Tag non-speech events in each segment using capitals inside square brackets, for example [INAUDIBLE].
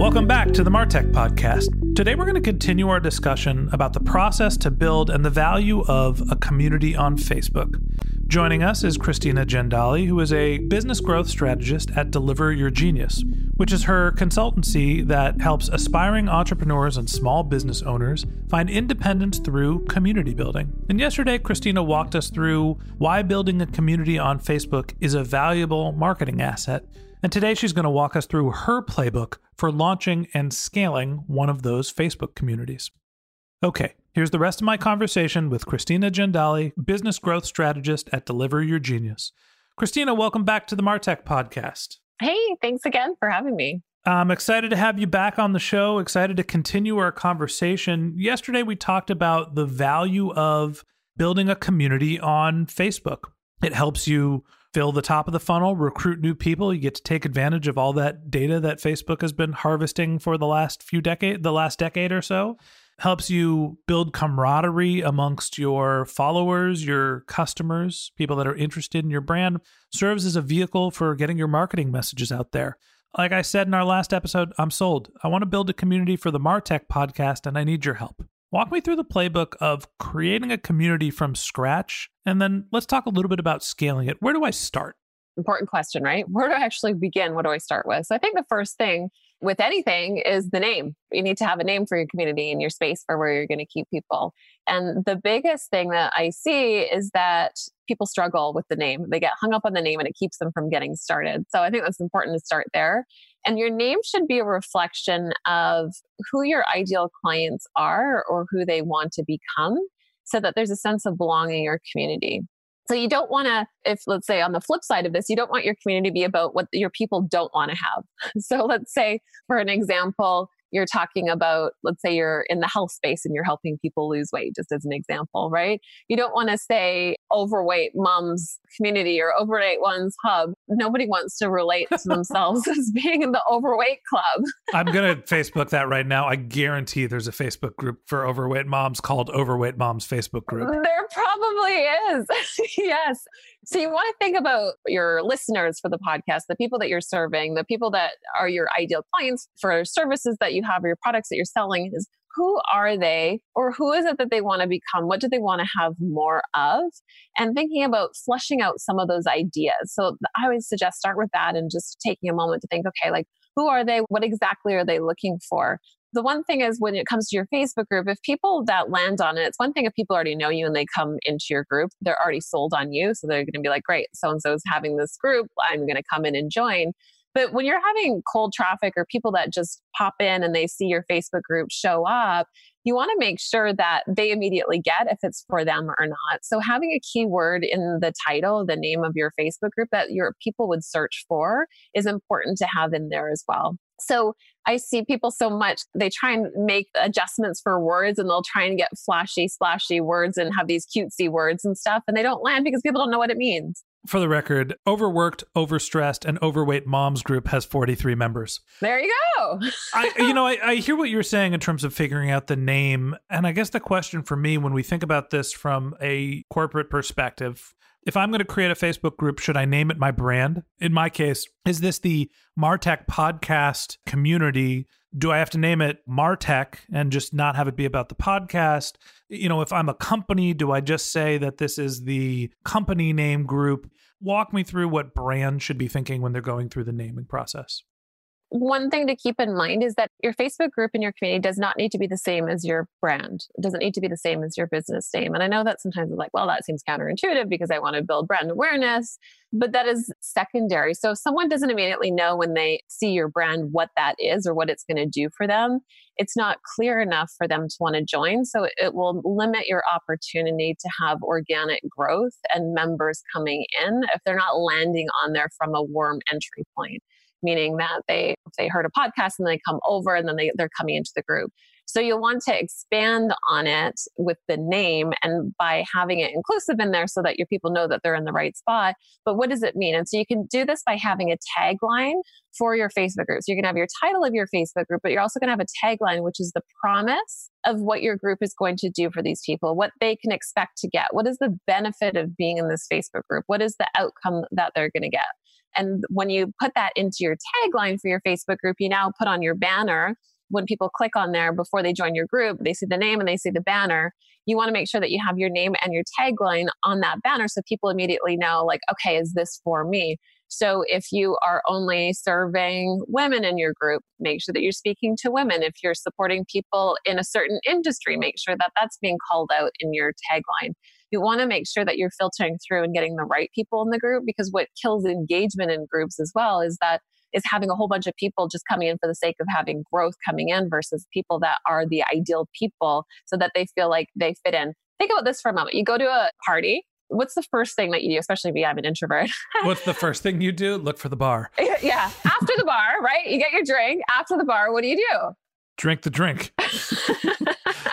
Welcome back to the Martech Podcast. Today we're going to continue our discussion about the process to build and the value of a community on Facebook. Joining us is Christina Jandali, who is a business growth strategist at Deliver Your Genius, which is her consultancy that helps aspiring entrepreneurs and small business owners find independence through community building. And yesterday, Christina walked us through why building a community on Facebook is a valuable marketing asset and today she's going to walk us through her playbook for launching and scaling one of those Facebook communities. Okay, here's the rest of my conversation with Christina Jandali, business growth strategist at Deliver Your Genius. Christina, welcome back to the Martech podcast. Hey, thanks again for having me. I'm excited to have you back on the show, excited to continue our conversation. Yesterday, we talked about the value of building a community on Facebook. It helps you fill the top of the funnel, recruit new people. You get to take advantage of all that data that Facebook has been harvesting for the last few decade, the last decade or so. Helps you build camaraderie amongst your followers, your customers, people that are interested in your brand. Serves as a vehicle for getting your marketing messages out there. Like I said in our last episode, I'm sold. I want to build a community for the Martech podcast, and I need your help. Walk me through the playbook of creating a community from scratch, and then let's talk a little bit about scaling it. Where do I start? Important question, right? Where do I actually begin? What do I start with? So I think the first thing with anything is the name. You need to have a name for your community and your space for where you're going to keep people. And the biggest thing that I see is that people struggle with the name. They get hung up on the name and it keeps them from getting started. So I think that's important to start there. And your name should be a reflection of who your ideal clients are or who they want to become so that there's a sense of belonging or community. So you don't want to, if let's say on the flip side of this, you don't want your community to be about what your people don't want to have. [LAUGHS] So let's say, for an example, you're talking about, let's say you're in the health space and you're helping people lose weight, just as an example, right? You don't want to say overweight moms community or overweight ones hub. Nobody wants to relate to [LAUGHS] themselves as being in the overweight club. I'm going to Facebook that right now. I guarantee there's a Facebook group for overweight moms called Overweight Moms Facebook group. There probably is. [LAUGHS] yes. So you want to think about your listeners for the podcast, the people that you're serving, the people that are your ideal clients for services that you have or your products that you're selling is who are they or who is it that they want to become? What do they want to have more of? And thinking about flushing out some of those ideas. So I always suggest start with that and just taking a moment to think, okay, like who are they? What exactly are they looking for? The one thing is when it comes to your Facebook group, if people that land on it, it's one thing if people already know you and they come into your group, they're already sold on you. So they're going to be like, great, so and so is having this group. I'm going to come in and join. But when you're having cold traffic or people that just pop in and they see your Facebook group show up, you want to make sure that they immediately get if it's for them or not. So having a keyword in the title, the name of your Facebook group that your people would search for is important to have in there as well. So I see people so much, they try and make adjustments for words and they'll try and get flashy, splashy words and have these cutesy words and stuff. And they don't land because people don't know what it means. For the record, overworked, overstressed, and overweight moms group has 43 members. There you go. [LAUGHS] I, you know, I, I hear what you're saying in terms of figuring out the name. And I guess the question for me when we think about this from a corporate perspective, if I'm going to create a Facebook group, should I name it my brand? In my case, is this the Martech podcast community? Do I have to name it Martech and just not have it be about the podcast? You know, if I'm a company, do I just say that this is the company name group? Walk me through what brand should be thinking when they're going through the naming process one thing to keep in mind is that your Facebook group and your community does not need to be the same as your brand. It doesn't need to be the same as your business name. And I know that sometimes it's like, well, that seems counterintuitive because I want to build brand awareness, but that is secondary. So if someone doesn't immediately know when they see your brand what that is or what it's going to do for them, it's not clear enough for them to want to join. So it will limit your opportunity to have organic growth and members coming in if they're not landing on there from a warm entry point meaning that they they heard a podcast and they come over and then they, they're coming into the group. So you'll want to expand on it with the name and by having it inclusive in there so that your people know that they're in the right spot. But what does it mean? And so you can do this by having a tagline for your Facebook group. So you're going to have your title of your Facebook group, but you're also going to have a tagline, which is the promise of what your group is going to do for these people, what they can expect to get. What is the benefit of being in this Facebook group? What is the outcome that they're going to get? And when you put that into your tagline for your Facebook group, you now put on your banner. When people click on there before they join your group, they see the name and they see the banner. You want to make sure that you have your name and your tagline on that banner so people immediately know, like, okay, is this for me? So if you are only serving women in your group, make sure that you're speaking to women. If you're supporting people in a certain industry, make sure that that's being called out in your tagline you want to make sure that you're filtering through and getting the right people in the group because what kills engagement in groups as well is that is having a whole bunch of people just coming in for the sake of having growth coming in versus people that are the ideal people so that they feel like they fit in. Think about this for a moment. You go to a party. What's the first thing that you do, especially if I'm an introvert? [LAUGHS] What's the first thing you do? Look for the bar. [LAUGHS] yeah. After the bar, right? You get your drink. After the bar, what do you do? Drink the drink. [LAUGHS]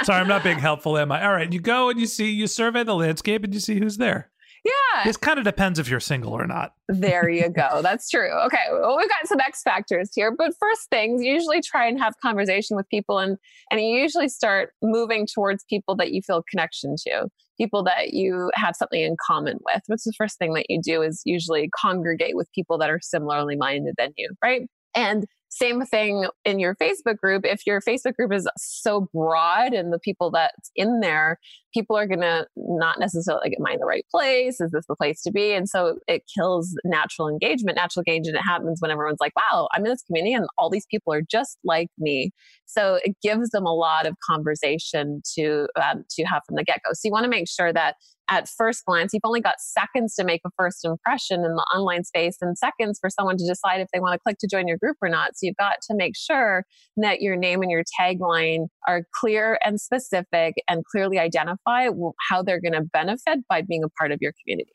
Sorry, I'm not being helpful, am I? All right, you go and you see, you survey the landscape and you see who's there. Yeah. This kind of depends if you're single or not. There you go. That's true. Okay. Well, we've got some X factors here, but first things, usually try and have conversation with people and and you usually start moving towards people that you feel connection to, people that you have something in common with. What's the first thing that you do is usually congregate with people that are similarly minded than you, right? And same thing in your Facebook group. If your Facebook group is so broad and the people that's in there, people are going to not necessarily like, am I in the right place? Is this the place to be? And so it kills natural engagement. Natural engagement It happens when everyone's like, wow, I'm in this community and all these people are just like me. So it gives them a lot of conversation to, um, to have from the get go. So you want to make sure that at first glance, you've only got seconds to make a first impression in the online space and seconds for someone to decide if they want to click to join your group or not. So you've got to make sure that your name and your tagline are clear and specific and clearly identify how they're going to benefit by being a part of your community.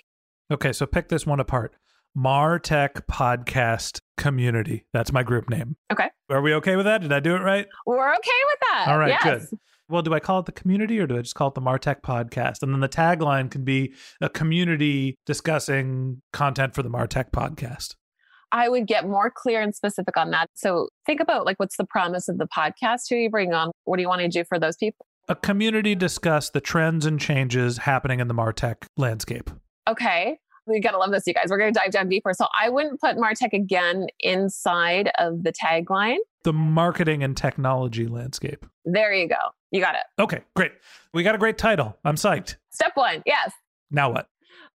Okay, so pick this one apart. Martech Podcast Community. That's my group name. Okay. Are we okay with that? Did I do it right? We're okay with that. All right, yes. good well, do I call it the community or do I just call it the Martech podcast? And then the tagline can be a community discussing content for the Martech podcast. I would get more clear and specific on that. So think about like what's the promise of the podcast? Who you bring on? What do you want to do for those people? A community discuss the trends and changes happening in the Martech landscape. Okay. We gotta love this, you guys. We're gonna dive down deeper. So I wouldn't put Martech again inside of the tagline. The marketing and technology landscape. There you go. You got it. Okay, great. We got a great title. I'm psyched. Step one, yes. Now what?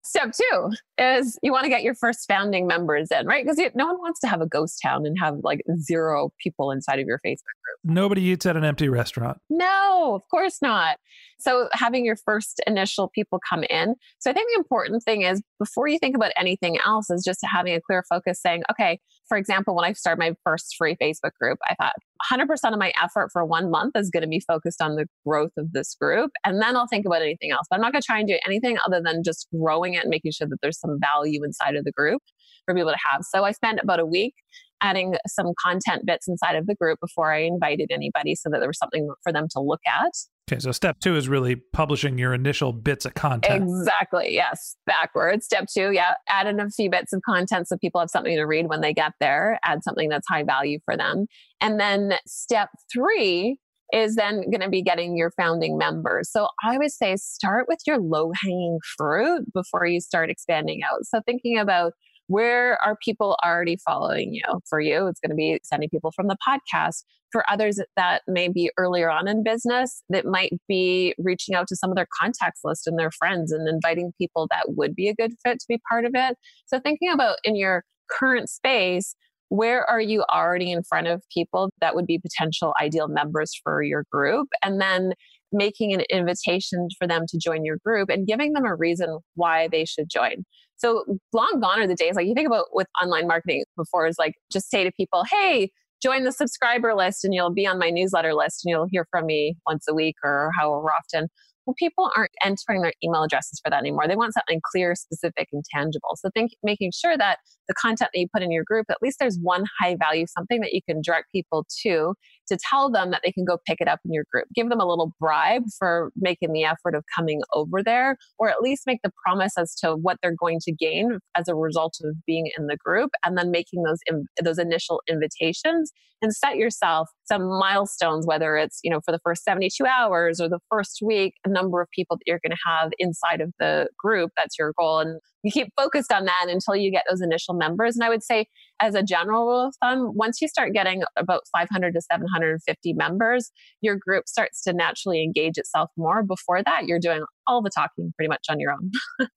Step two is you want to get your first founding members in, right? Because no one wants to have a ghost town and have like zero people inside of your Facebook group. Nobody eats at an empty restaurant. No, of course not. So having your first initial people come in. So I think the important thing is before you think about anything else is just having a clear focus saying, okay, for example, when I started my first free Facebook group, I thought 100% of my effort for one month is going to be focused on the growth of this group. And then I'll think about anything else. But I'm not going to try and do anything other than just growing it and making sure that there's some value inside of the group for people to have. So I spent about a week adding some content bits inside of the group before I invited anybody so that there was something for them to look at. Okay, so step two is really publishing your initial bits of content. Exactly. Yes. Backwards. Step two. Yeah. Add in a few bits of content so people have something to read when they get there. Add something that's high value for them. And then step three is then going to be getting your founding members. So I would say start with your low hanging fruit before you start expanding out. So thinking about where are people already following you? For you, it's going to be sending people from the podcast. For others that may be earlier on in business, that might be reaching out to some of their contacts list and their friends and inviting people that would be a good fit to be part of it. So thinking about in your current space, where are you already in front of people that would be potential ideal members for your group? And then making an invitation for them to join your group and giving them a reason why they should join. So long gone are the days like you think about with online marketing before is like just say to people, hey, join the subscriber list and you'll be on my newsletter list and you'll hear from me once a week or however often well, people aren't entering their email addresses for that anymore. They want something clear, specific, and tangible. So think making sure that the content that you put in your group, at least there's one high value, something that you can direct people to to tell them that they can go pick it up in your group. Give them a little bribe for making the effort of coming over there, or at least make the promise as to what they're going to gain as a result of being in the group, and then making those those initial invitations and set yourself some milestones, whether it's you know for the first 72 hours or the first week, a number of people that you're going to have inside of the group. That's your goal, and you keep focused on that until you get those initial members. And I would say, as a general rule of thumb, once you start getting about 500 to 750 members, your group starts to naturally engage itself more. Before that, you're doing all the talking pretty much on your own.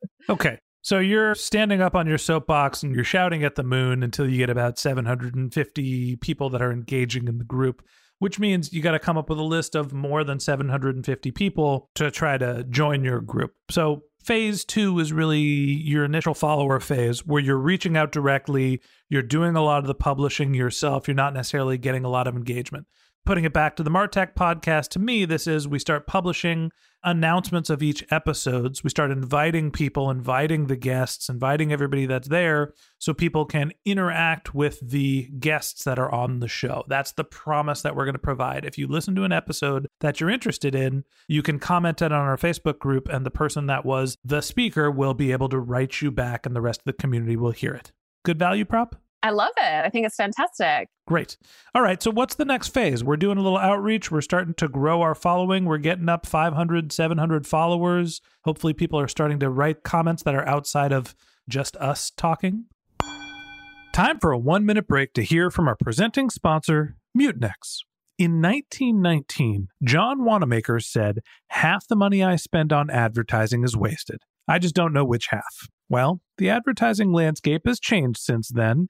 [LAUGHS] okay. So you're standing up on your soapbox and you're shouting at the moon until you get about 750 people that are engaging in the group, which means you got to come up with a list of more than 750 people to try to join your group. So phase two is really your initial follower phase where you're reaching out directly, you're doing a lot of the publishing yourself, you're not necessarily getting a lot of engagement. Putting it back to the Martech podcast, to me, this is we start publishing announcements of each episodes. We start inviting people, inviting the guests, inviting everybody that's there so people can interact with the guests that are on the show. That's the promise that we're going to provide. If you listen to an episode that you're interested in, you can comment it on our Facebook group and the person that was the speaker will be able to write you back and the rest of the community will hear it. Good value prop? I love it. I think it's fantastic. Great. All right. So, what's the next phase? We're doing a little outreach. We're starting to grow our following. We're getting up 500, 700 followers. Hopefully, people are starting to write comments that are outside of just us talking. Time for a one minute break to hear from our presenting sponsor, Mutinex. In 1919, John Wanamaker said, Half the money I spend on advertising is wasted. I just don't know which half. Well, the advertising landscape has changed since then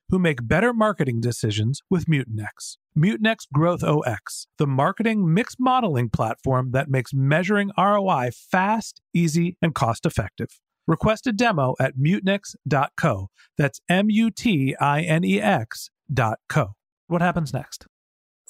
who make better marketing decisions with Mutinex. Mutinex GrowthOS, the marketing mix modeling platform that makes measuring ROI fast, easy, and cost effective. Request a demo at mutinex.co. That's M U T I N E X dot co. What happens next?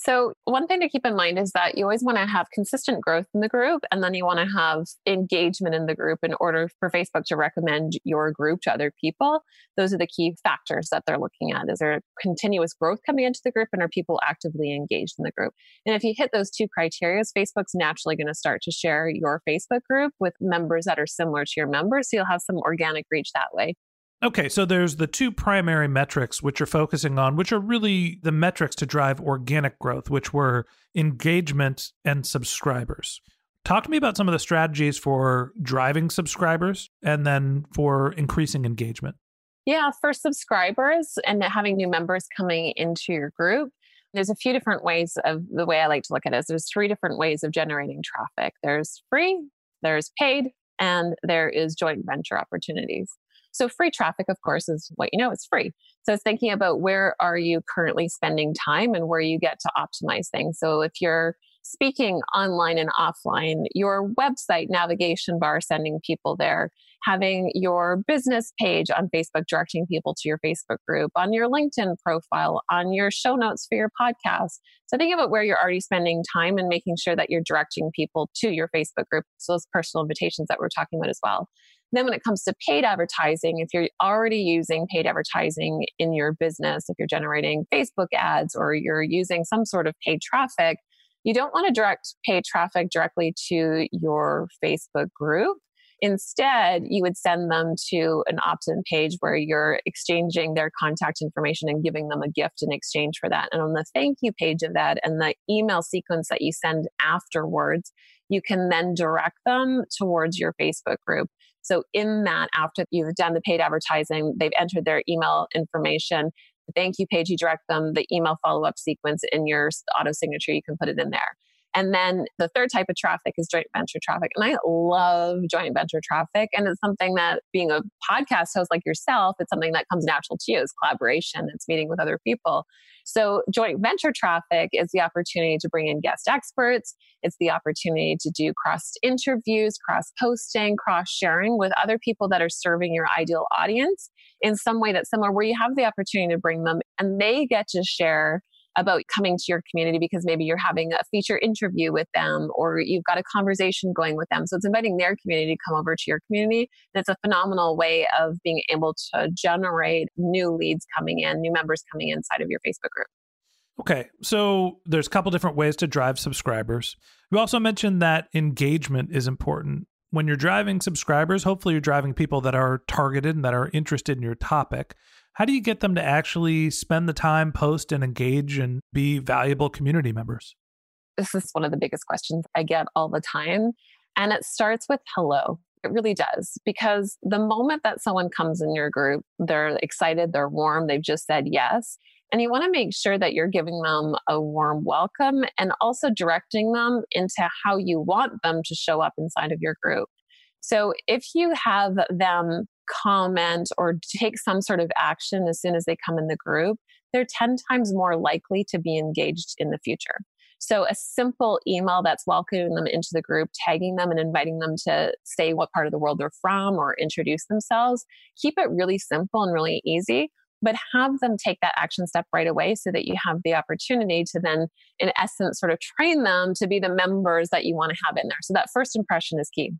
So, one thing to keep in mind is that you always want to have consistent growth in the group, and then you want to have engagement in the group in order for Facebook to recommend your group to other people. Those are the key factors that they're looking at. Is there continuous growth coming into the group, and are people actively engaged in the group? And if you hit those two criteria, Facebook's naturally going to start to share your Facebook group with members that are similar to your members. So, you'll have some organic reach that way. Okay, so there's the two primary metrics which you're focusing on, which are really the metrics to drive organic growth, which were engagement and subscribers. Talk to me about some of the strategies for driving subscribers and then for increasing engagement. Yeah, for subscribers and having new members coming into your group, there's a few different ways of the way I like to look at it is there's three different ways of generating traffic. There's free, there's paid, and there is joint venture opportunities. So free traffic, of course, is what you know, it's free. So it's thinking about where are you currently spending time and where you get to optimize things. So if you're speaking online and offline, your website navigation bar sending people there, having your business page on Facebook directing people to your Facebook group, on your LinkedIn profile, on your show notes for your podcast. So think about where you're already spending time and making sure that you're directing people to your Facebook group. So those personal invitations that we're talking about as well. Then, when it comes to paid advertising, if you're already using paid advertising in your business, if you're generating Facebook ads or you're using some sort of paid traffic, you don't want to direct paid traffic directly to your Facebook group. Instead, you would send them to an opt in page where you're exchanging their contact information and giving them a gift in exchange for that. And on the thank you page of that and the email sequence that you send afterwards, you can then direct them towards your Facebook group. So, in that, after you've done the paid advertising, they've entered their email information, the thank you page, you direct them, the email follow up sequence in your auto signature, you can put it in there. And then the third type of traffic is joint venture traffic. And I love joint venture traffic. And it's something that being a podcast host like yourself, it's something that comes natural to you. It's collaboration, it's meeting with other people. So joint venture traffic is the opportunity to bring in guest experts. It's the opportunity to do cross interviews, cross posting, cross sharing with other people that are serving your ideal audience in some way that's similar, where you have the opportunity to bring them and they get to share about coming to your community because maybe you're having a feature interview with them or you've got a conversation going with them. So it's inviting their community to come over to your community. And it's a phenomenal way of being able to generate new leads coming in, new members coming inside of your Facebook group. Okay, so there's a couple different ways to drive subscribers. You also mentioned that engagement is important. When you're driving subscribers, hopefully you're driving people that are targeted and that are interested in your topic. How do you get them to actually spend the time, post, and engage and be valuable community members? This is one of the biggest questions I get all the time. And it starts with hello. It really does. Because the moment that someone comes in your group, they're excited, they're warm, they've just said yes. And you want to make sure that you're giving them a warm welcome and also directing them into how you want them to show up inside of your group. So if you have them comment or take some sort of action as soon as they come in the group, they're 10 times more likely to be engaged in the future. So, a simple email that's welcoming them into the group, tagging them and inviting them to say what part of the world they're from or introduce themselves. Keep it really simple and really easy, but have them take that action step right away so that you have the opportunity to then, in essence, sort of train them to be the members that you want to have in there. So, that first impression is key.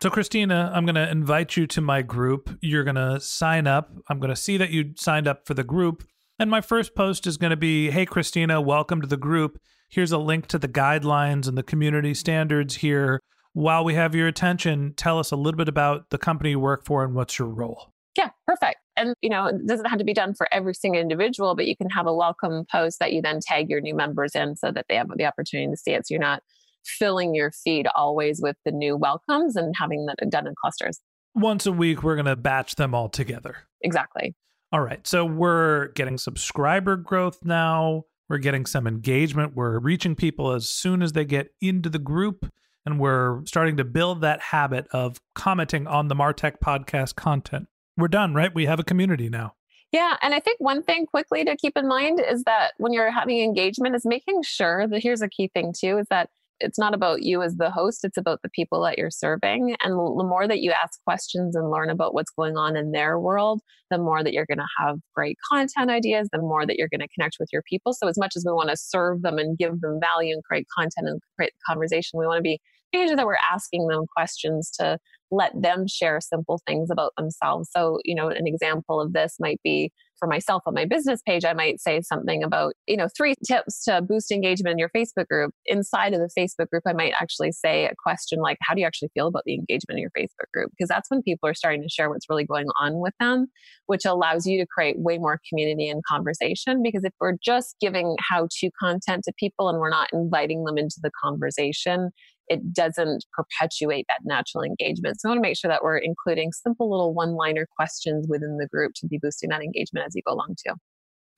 So, Christina, I'm going to invite you to my group. You're going to sign up. I'm going to see that you signed up for the group. And my first post is going to be Hey, Christina, welcome to the group. Here's a link to the guidelines and the community standards here. While we have your attention, tell us a little bit about the company you work for and what's your role. Yeah, perfect. And you know, it doesn't have to be done for every single individual, but you can have a welcome post that you then tag your new members in so that they have the opportunity to see it. So you're not filling your feed always with the new welcomes and having that done in clusters. Once a week, we're going to batch them all together. Exactly. All right. So we're getting subscriber growth now. We're getting some engagement. We're reaching people as soon as they get into the group. And we're starting to build that habit of commenting on the Martech podcast content. We're done, right? We have a community now. Yeah. And I think one thing quickly to keep in mind is that when you're having engagement, is making sure that here's a key thing too is that it's not about you as the host, it's about the people that you're serving. And the more that you ask questions and learn about what's going on in their world, the more that you're going to have great content ideas, the more that you're going to connect with your people. So, as much as we want to serve them and give them value and create content and create conversation, we want to be sure that we're asking them questions to let them share simple things about themselves. So, you know, an example of this might be for myself on my business page, I might say something about, you know, three tips to boost engagement in your Facebook group. Inside of the Facebook group, I might actually say a question like, how do you actually feel about the engagement in your Facebook group? Because that's when people are starting to share what's really going on with them, which allows you to create way more community and conversation. Because if we're just giving how to content to people and we're not inviting them into the conversation, it doesn't perpetuate that natural engagement. So I want to make sure that we're including simple little one liner questions within the group to be boosting that engagement as you go along too.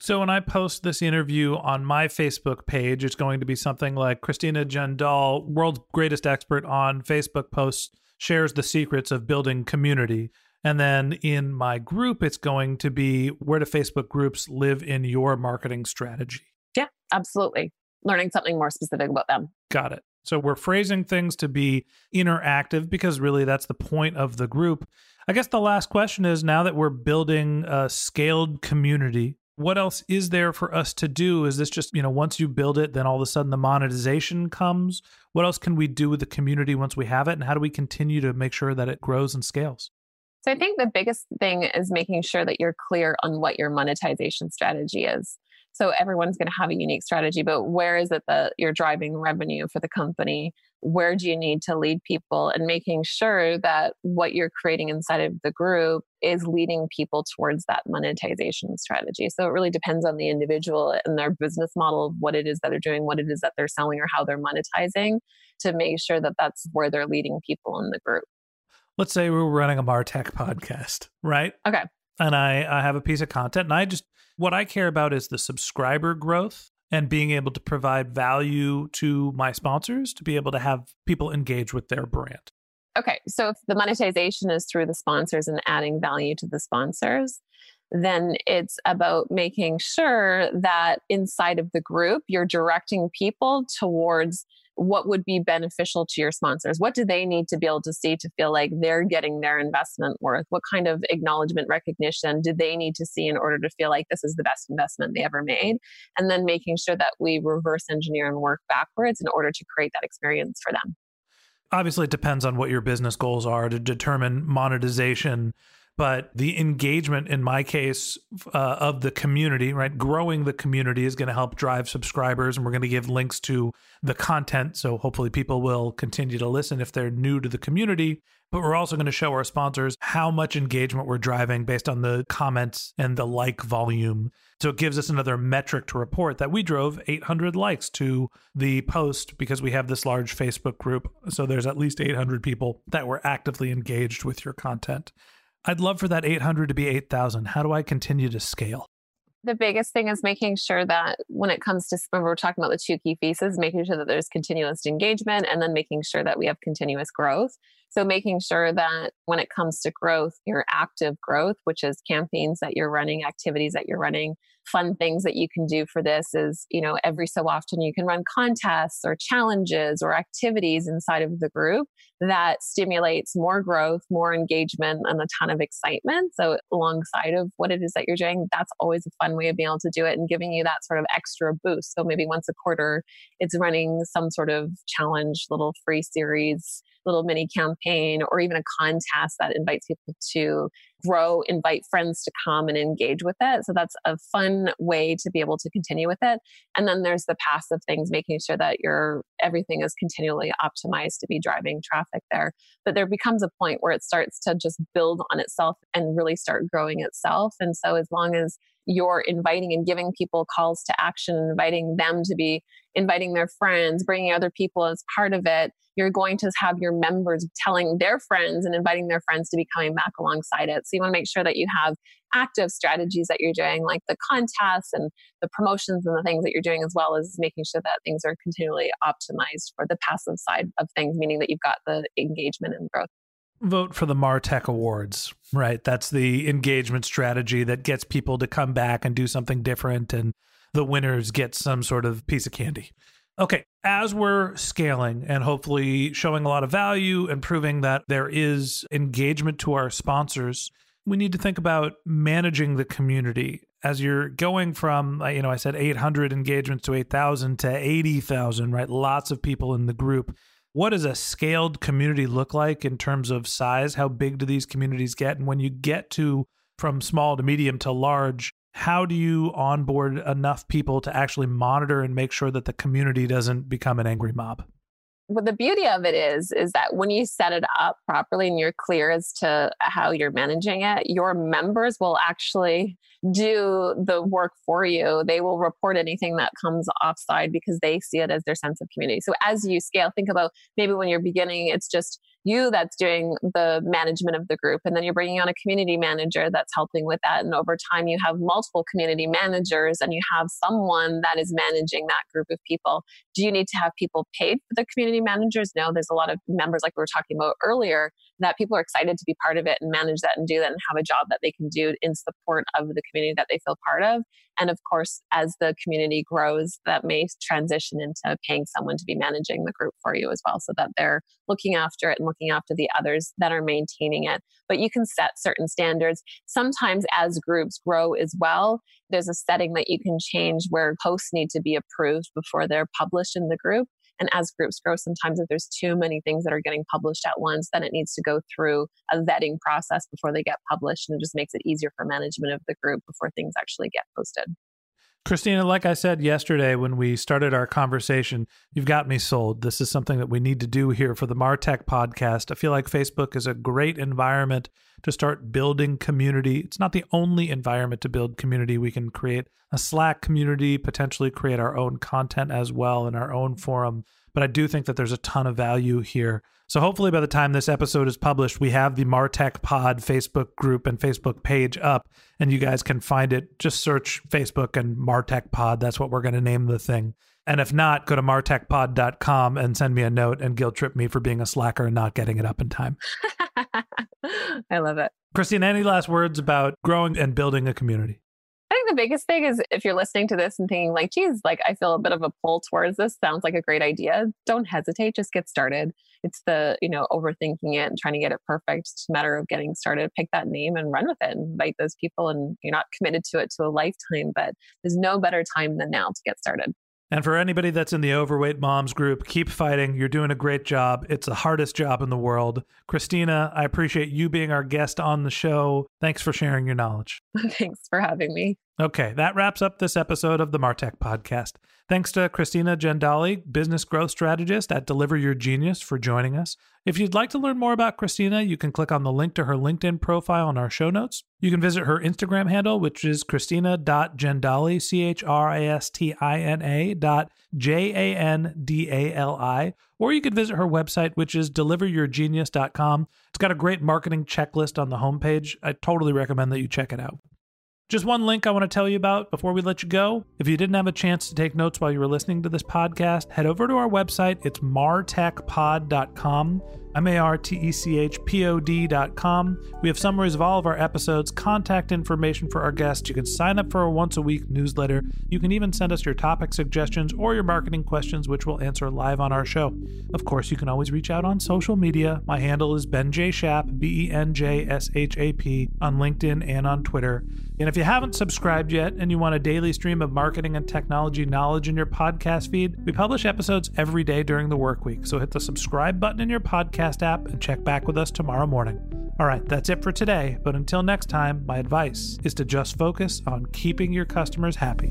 So when I post this interview on my Facebook page, it's going to be something like Christina Jandali, world's greatest expert on Facebook posts, shares the secrets of building community. And then in my group, it's going to be where do Facebook groups live in your marketing strategy? Yeah, absolutely. Learning something more specific about them. Got it. So we're phrasing things to be interactive because really that's the point of the group. I guess the last question is now that we're building a scaled community, what else is there for us to do? Is this just, you know, once you build it, then all of a sudden the monetization comes? What else can we do with the community once we have it? And how do we continue to make sure that it grows and scales? So I think the biggest thing is making sure that you're clear on what your monetization strategy is. So everyone's going to have a unique strategy, but where is it that you're driving revenue for the company? Where do you need to lead people and making sure that what you're creating inside of the group is leading people towards that monetization strategy. So it really depends on the individual and their business model of what it is that they're doing, what it is that they're selling, or how they're monetizing to make sure that that's where they're leading people in the group. Let's say we're running a Martech podcast, right? Okay. And I, I have a piece of content and I just what I care about is the subscriber growth and being able to provide value to my sponsors to be able to have people engage with their brand. Okay, so if the monetization is through the sponsors and adding value to the sponsors, then it's about making sure that inside of the group, you're directing people towards what would be beneficial to your sponsors? What do they need to be able to see to feel like they're getting their investment worth? What kind of acknowledgement, recognition do they need to see in order to feel like this is the best investment they ever made? And then making sure that we reverse engineer and work backwards in order to create that experience for them. Obviously, it depends on what your business goals are to determine monetization but the engagement in my case uh, of the community right growing the community is going to help drive subscribers and we're going to give links to the content. So hopefully people will continue to listen if they're new to the community. But we're also going to show our sponsors how much engagement we're driving based on the comments and the like volume. So it gives us another metric to report that we drove 800 likes to the post because we have this large facebook group. So there's at least 800 people that were actively engaged with your content I'd love for that 800 to be 8,000. How do I continue to scale? The biggest thing is making sure that when it comes to when we're talking about the two key pieces, making sure that there's continuous engagement and then making sure that we have continuous growth. So making sure that when it comes to growth, your active growth, which is campaigns that you're running, activities that you're running, fun things that you can do for this is, you know, every so often you can run contests or challenges or activities inside of the group that stimulates more growth, more engagement, and a ton of excitement. So, alongside of what it is that you're doing, that's always a fun way of being able to do it and giving you that sort of extra boost. So, maybe once a quarter, it's running some sort of challenge, little free series little mini campaign or even a contest that invites people to grow, invite friends to come and engage with it. So that's a fun way to be able to continue with it. And then there's the passive things, making sure that your everything is continually optimized to be driving traffic there. But there becomes a point where it starts to just build on itself and really start growing itself. And so as long as you're inviting and giving people calls to action, inviting them to be inviting their friends, bringing other people as part of it, you're going to have your members telling their friends and inviting their friends to be coming back alongside it. So you want to make sure that you have active strategies that you're doing, like the contests and the promotions and the things that you're doing, as well as making sure that things are continually optimized for the passive side of things, meaning that you've got the engagement and growth vote for the Martech Awards, right? That's the engagement strategy that gets people to come back and do something different, and the winners get some sort of piece of candy. Okay, as we're scaling and hopefully showing a lot of value and proving that there is engagement to our sponsors, we need to think about managing the community as you're going from you know I said 800 engagements to 8000 to 80,000 right lots of people in the group what does a scaled community look like in terms of size? How big do these communities get? And when you get to from small to medium to large how do you onboard enough people to actually monitor and make sure that the community doesn't become an angry mob well, the beauty of it is is that when you set it up properly and you're clear as to how you're managing it your members will actually do the work for you. They will report anything that comes offside because they see it as their sense of community. So as you scale think about maybe when you're beginning it's just you that's doing the management of the group and then you're bringing on a community manager that's helping with that and over time you have multiple community managers and you have someone that is managing that group of people. Do you need to have people paid for the community managers? No there's a lot of members like we were talking about earlier that people are excited to be part of it and manage that and do that and have a job that they can do in support of the community that they feel part of. And of course as the community grows that may transition into paying someone to be managing the group for you as well so that they're looking after it and looking after the others that are maintaining it. But you can set certain standards. Sometimes, as groups grow as well, there's a setting that you can change where posts need to be approved before they're published in the group. And as groups grow, sometimes if there's too many things that are getting published at once, then it needs to go through a vetting process before they get published. And it just makes it easier for management of the group before things actually get posted. Christina, like I said yesterday when we started our conversation, you've got me sold. This is something that we need to do here for the Martech podcast. I feel like Facebook is a great environment to start building community. It's not the only environment to build community. We can create a Slack community, potentially create our own content as well in our own forum. But I do think that there's a ton of value here. So hopefully by the time this episode is published, we have the Martech Pod Facebook group and Facebook page up, and you guys can find it. Just search Facebook and Martech Pod. That's what we're going to name the thing. And if not, go to martechpod.com and send me a note and guilt trip me for being a slacker and not getting it up in time. [LAUGHS] I love it. Christine, any last words about growing and building a community? I think the biggest thing is if you're listening to this and thinking, like, geez, like I feel a bit of a pull towards this, sounds like a great idea. Don't hesitate, just get started. It's the, you know, overthinking it and trying to get it perfect. It's a matter of getting started, pick that name and run with it and invite those people. And you're not committed to it to a lifetime, but there's no better time than now to get started. And for anybody that's in the overweight moms group, keep fighting. You're doing a great job. It's the hardest job in the world. Christina, I appreciate you being our guest on the show. Thanks for sharing your knowledge. [LAUGHS] Thanks for having me. Okay, that wraps up this episode of the Martech podcast. Thanks to Christina Jandali, business growth strategist at Deliver Your Genius, for joining us. If you'd like to learn more about Christina, you can click on the link to her LinkedIn profile in our show notes. You can visit her Instagram handle, which is christina.jandali, C H R A S T I N A dot J A N D A L I. Or you could visit her website, which is deliveryourgenius.com. It's got a great marketing checklist on the homepage. I totally recommend that you check it out. Just one link I want to tell you about before we let you go. If you didn't have a chance to take notes while you were listening to this podcast, head over to our website. It's martechpod.com. M A R T E C H P O D.com. We have summaries of all of our episodes, contact information for our guests. You can sign up for a once a week newsletter. You can even send us your topic suggestions or your marketing questions, which we'll answer live on our show. Of course, you can always reach out on social media. My handle is Ben J. Shap, B E N J S H A P, on LinkedIn and on Twitter. And if you haven't subscribed yet and you want a daily stream of marketing and technology knowledge in your podcast feed, we publish episodes every day during the work week. So hit the subscribe button in your podcast app and check back with us tomorrow morning. All right, that's it for today. But until next time, my advice is to just focus on keeping your customers happy.